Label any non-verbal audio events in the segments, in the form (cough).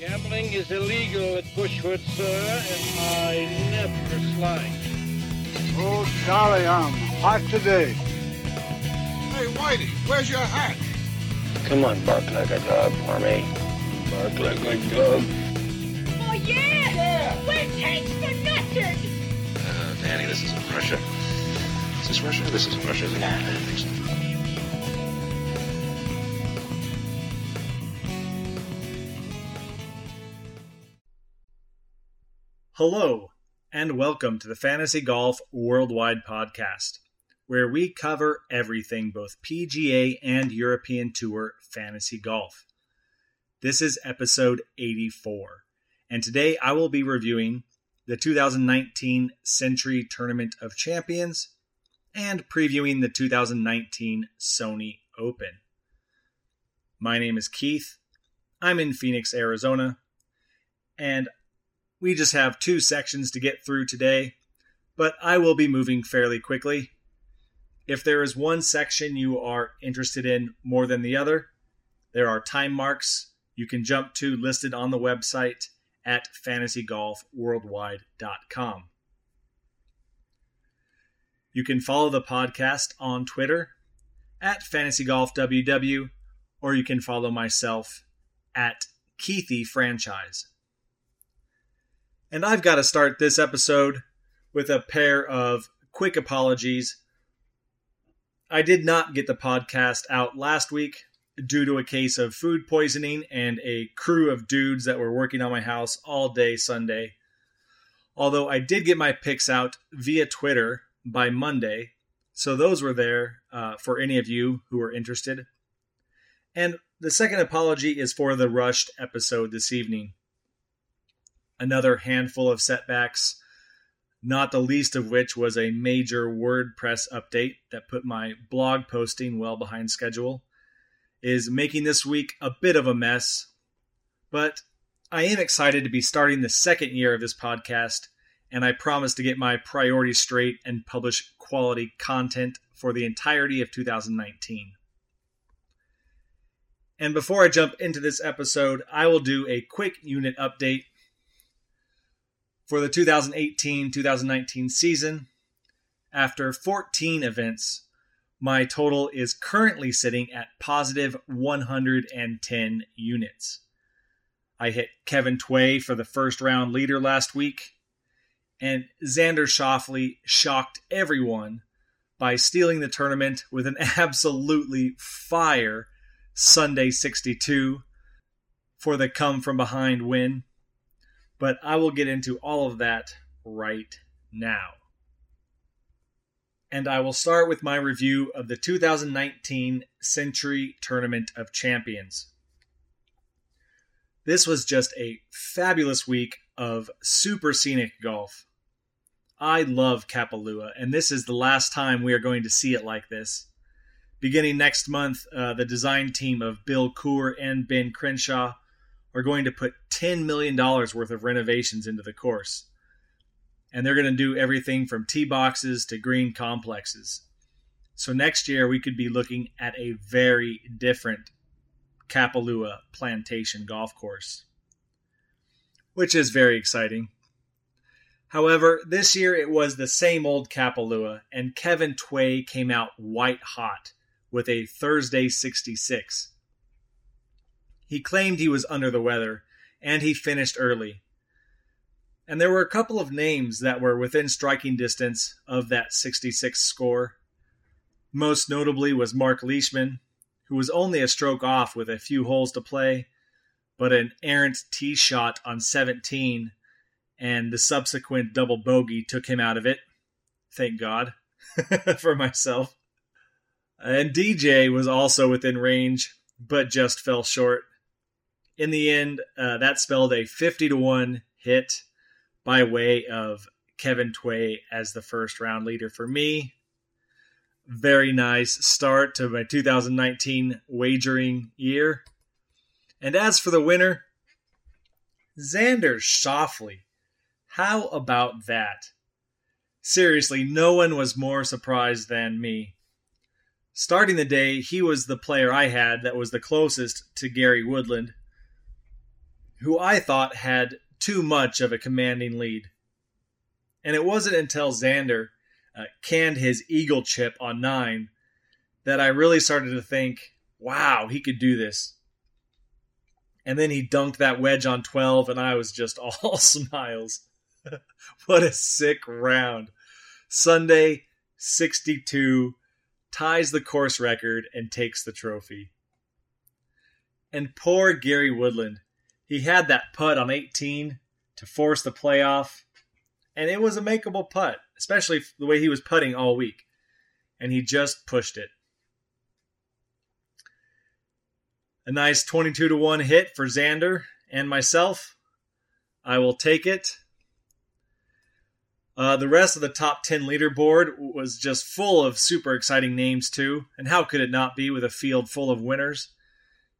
Gambling is illegal at Bushwood, sir, and I never slide. Oh, golly, I'm hot today. Hey, Whitey, where's your hat? Come on, bark like a dog for me. Bark like a dog. Oh, yeah! yeah. We're tanks for nothing! Uh, Danny, this isn't Russia. Is this Russia? This isn't Russia, is it? I don't think so. Hello, and welcome to the Fantasy Golf Worldwide Podcast, where we cover everything both PGA and European Tour fantasy golf. This is episode 84, and today I will be reviewing the 2019 Sentry Tournament of Champions and previewing the 2019 Sony Open. My name is Keith. I'm in Phoenix, Arizona, and we just have two sections to get through today, but I will be moving fairly quickly. If there is one section you are interested in more than the other, there are time marks you can jump to listed on the website at fantasygolfworldwide.com. You can follow the podcast on Twitter at fantasygolfww, or you can follow myself at Keithy Franchise. And I've got to start this episode with a pair of quick apologies. I did not get the podcast out last week due to a case of food poisoning and a crew of dudes that were working on my house all day Sunday. Although I did get my picks out via Twitter by Monday, so those were there uh, for any of you who are interested. And the second apology is for the rushed episode this evening another handful of setbacks, not the least of which was a major WordPress update that put my blog posting well behind schedule, is making this week a bit of a mess. But I am excited to be starting the second year of this podcast, and I promise to get my priorities straight and publish quality content for the entirety of 2019. And before I jump into this episode, I will do a quick unit update for the 2018 2019 season. After 14 events, my total is currently sitting at positive 110 units. I hit Kevin Tway for the first round leader last week, and Xander Schauffele shocked everyone by stealing the tournament with an (laughs) absolutely fire Sunday 62 for the come from behind win but I will get into all of that right now. And I will start with my review of the 2019 Sentry Tournament of Champions. This was just a fabulous week of super scenic golf. I love Kapalua, and this is the last time we are going to see it like this. Beginning next month, uh, the design team of Bill Coore and Ben Crenshaw are going to put $10 million worth of renovations into the course. And they're going to do everything from tee boxes to green complexes. So next year, we could be looking at a very different Kapalua Plantation golf course, which is very exciting. However, this year it was the same old Kapalua, and Kevin Tway came out white hot with a Thursday 66. He claimed he was under the weather, and he finished early. And there were a couple of names that were within striking distance of that 66 score. Most notably was Mark Leishman, who was only a stroke off with a few holes to play, but an errant tee shot on 17 and the subsequent double bogey took him out of it. Thank God (laughs) for myself. And DJ was also within range, but just fell short in the end, uh, that spelled a 50 to 1 hit by way of Kevin Tway as the first round leader for me. Very nice start to my 2019 wagering year. And as for the winner, Xander Schauffele. How about that? Seriously, no one was more surprised than me. Starting the day, he was the player I had that was the closest to Gary Woodland who I thought had too much of a commanding lead. And it wasn't until Xander uh, canned his eagle chip on nine that I really started to think, wow, he could do this. And then he dunked that wedge on 12, and I was just (laughs) all smiles. (laughs) what a sick round. Sunday, 62, ties the course record and takes the trophy. And poor Gary Woodland. He had that putt on 18 to force the playoff, and it was a makeable putt, especially the way he was putting all week. And he just pushed it. A nice 22 to 1 hit for Xander and myself. I will take it. Uh, the rest of the top 10 leaderboard was just full of super exciting names, too. And how could it not be with a field full of winners?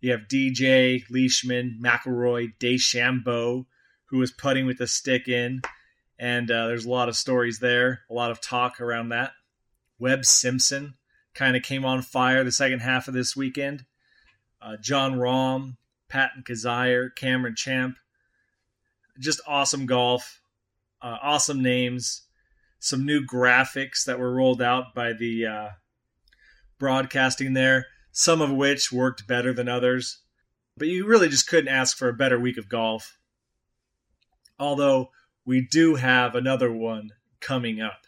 You have DJ, Leishman, McIlroy, DeChambeau, who was putting with a stick in. And uh, there's a lot of stories there, a lot of talk around that. Webb Simpson kind of came on fire the second half of this weekend. Uh, Jon Rahm, Patton Kizzire, Cameron Champ. Just awesome golf uh, awesome names, some new graphics that were rolled out by the uh, broadcasting there, some of which worked better than others. But you really just couldn't ask for a better week of golf. Although we do have another one coming up.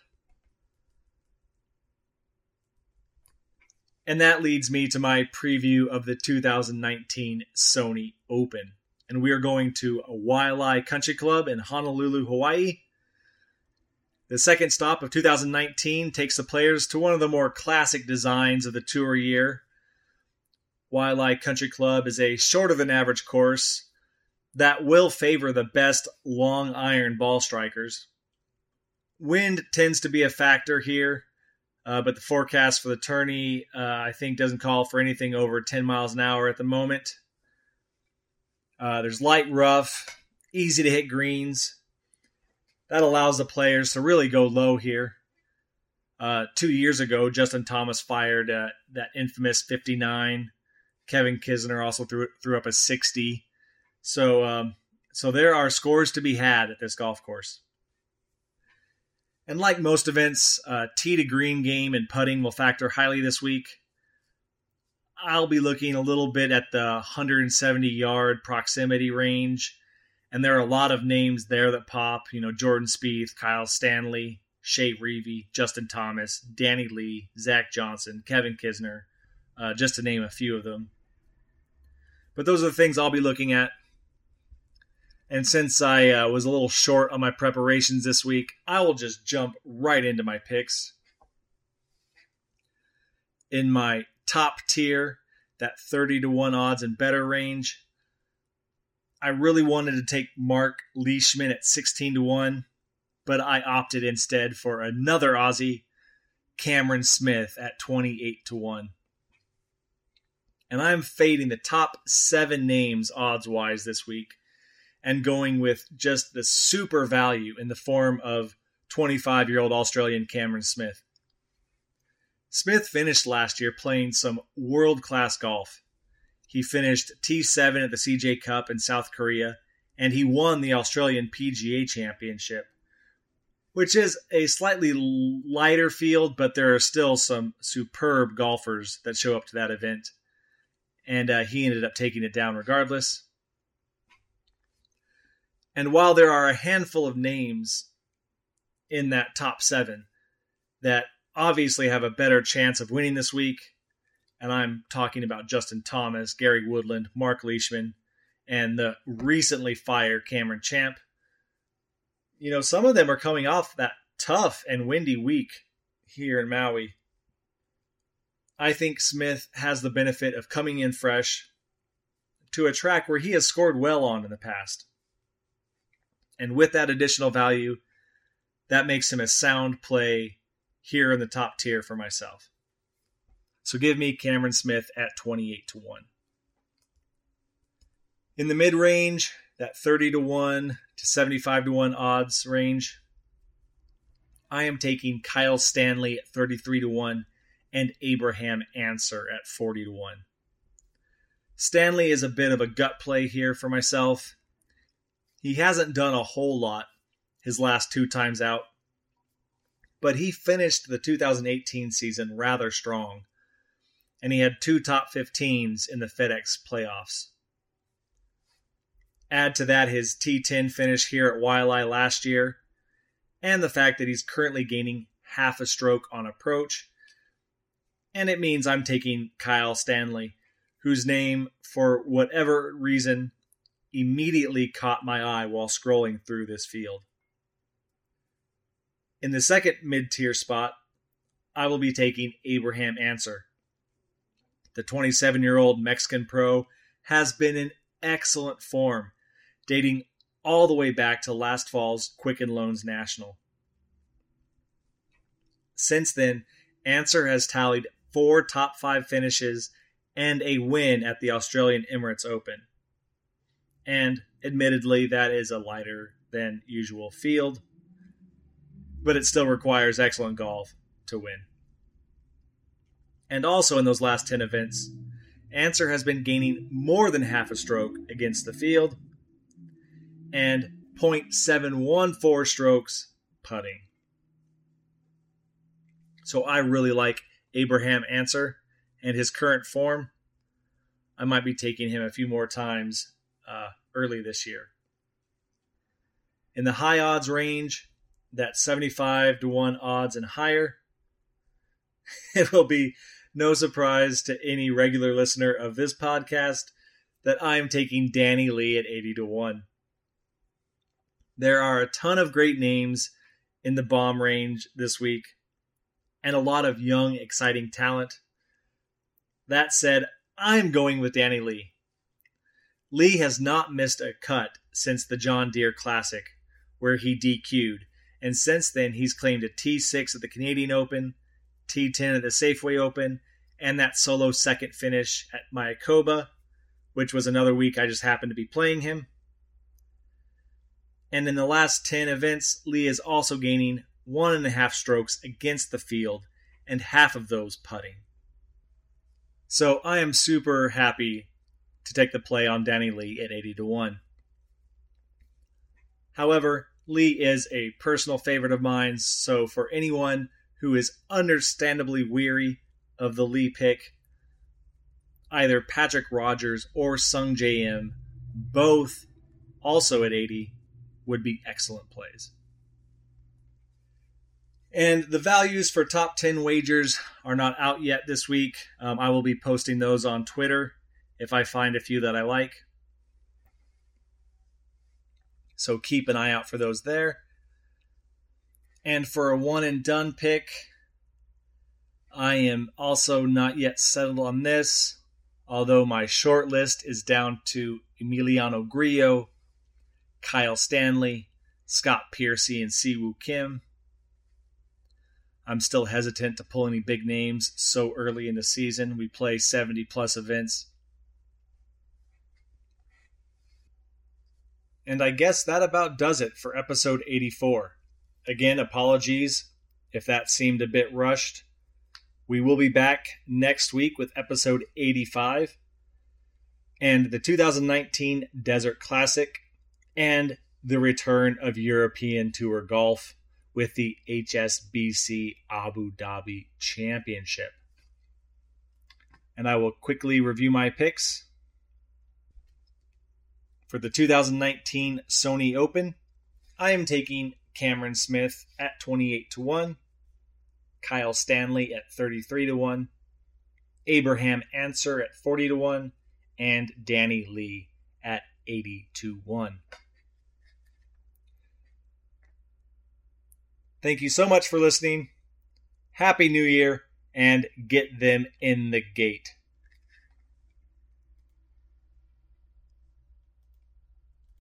And that leads me to my preview of the 2019 Sony Open and we are going to Waialae Country Club in Honolulu, Hawaii. The second stop of 2019 takes the players to one of the more classic designs of the tour year. Waialae Country Club is a shorter than average course that will favor the best long iron ball strikers. Wind tends to be a factor here, uh, but the forecast for the tourney, uh, I think, doesn't call for anything over 10 miles an hour at the moment. Uh, there's light rough, easy to hit greens. That allows the players to really go low here. Uh, two years ago, Justin Thomas fired uh, that infamous 59. Kevin Kisner also threw threw up a 60. So um, so there are scores to be had at this golf course. And like most events, uh, tee to green game and putting will factor highly this week. I'll be looking a little bit at the 170 yard proximity range. And there are a lot of names there that pop. You know, Jordan Spieth, Kyle Stanley, Chez Reavie, Justin Thomas, Danny Lee, Zach Johnson, Kevin Kisner, uh, just to name a few of them. But those are the things I'll be looking at. And since I uh, was a little short on my preparations this week, I will just jump right into my picks. In my top tier, that 30 to 1 odds and better range. I really wanted to take Mark Leishman at 16 to 1, but I opted instead for another Aussie, Cameron Smith at 28 to 1. And I'm fading the top seven names odds wise this week and going with just the super value in the form of 25 year old Australian Cameron Smith. Smith finished last year playing some world class golf. He finished T7 at the CJ Cup in South Korea, and he won the Australian PGA Championship, which is a slightly lighter field, but there are still some superb golfers that show up to that event. And uh, he ended up taking it down regardless. And while there are a handful of names in that top seven that obviously have a better chance of winning this week. And I'm talking about Justin Thomas, Gary Woodland, Mark Leishman, and the recently fired Cameron Champ. You know, some of them are coming off that tough and windy week here in Maui. I think Smith has the benefit of coming in fresh to a track where he has scored well on in the past. And with that additional value, that makes him a sound play here in the top tier for myself. So give me Cameron Smith at 28 to 1. In the mid range, that 30 to 1 to 75 to 1 odds range, I am taking Kyle Stanley at 33 to 1 and Abraham Ancer at 40 to 1. Stanley is a bit of a gut play here for myself. He hasn't done a whole lot his last two times out, but he finished the 2018 season rather strong, and he had two top 15s in the FedEx playoffs. Add to that his T10 finish here at Waialae last year, and the fact that he's currently gaining half a stroke on approach. And it means I'm taking Kyle Stanley, whose name, for whatever reason, immediately caught my eye while scrolling through this field. In the second mid tier spot, I will be taking Abraham Ancer. The 27 year old Mexican pro has been in excellent form, dating all the way back to last fall's Quicken Loans National. Since then, Ancer has tallied four top five finishes and a win at the Australian Emirates Open. And admittedly, that is a lighter than usual field, but it still requires excellent golf to win. And also in those last 10 events, Ancer has been gaining more than half a stroke against the field and 0.714 strokes putting. So I really like Abraham Ancer and his current form. I might be taking him a few more times uh, early this year. In the high odds range, that 75 to 1 odds and higher, (laughs) it will be no surprise to any regular listener of this podcast that I'm taking Danny Lee at 80 to 1. There are a ton of great names in the bomb range this week and a lot of young, exciting talent. That said, I'm going with Danny Lee. Lee has not missed a cut since the John Deere Classic, where he DQ'd, and since then he's claimed a T6 at the Canadian Open, T10 at the Safeway Open, and that solo second finish at Mayakoba, which was another week I just happened to be playing him. And in the last 10 events, Lee is also gaining one and a half strokes against the field, and half of those putting. So I am super happy to take the play on Danny Lee at 80 to 1. However, Lee is a personal favorite of mine, so for anyone who is understandably weary of the Lee pick, either Patrick Rodgers or Sungjae Im, both also at 80, would be excellent plays. And the values for top 10 wagers are not out yet this week. Um, I will be posting those on Twitter if I find a few that I like. So keep an eye out for those there. And for a one and done pick, I am also not yet settled on this, although my short list is down to Emiliano Grillo, Kyle Stanley, Scott Piercy, and Siwoo Kim. I'm still hesitant to pull any big names so early in the season. We play 70 plus events. And I guess that about does it for episode 84. Again, apologies if that seemed a bit rushed. We will be back next week with episode 85 and the 2019 Desert Classic and the return of European Tour Golf with the HSBC Abu Dhabi Championship. And I will quickly review my picks. For the 2019 Sony Open, I am taking Cameron Smith at 28 to 1, Kyle Stanley at 33 to 1, Abraham Ancer at 40 to 1, and Danny Lee at 80 to 1. Thank you so much for listening. Happy New Year and get them in the gate.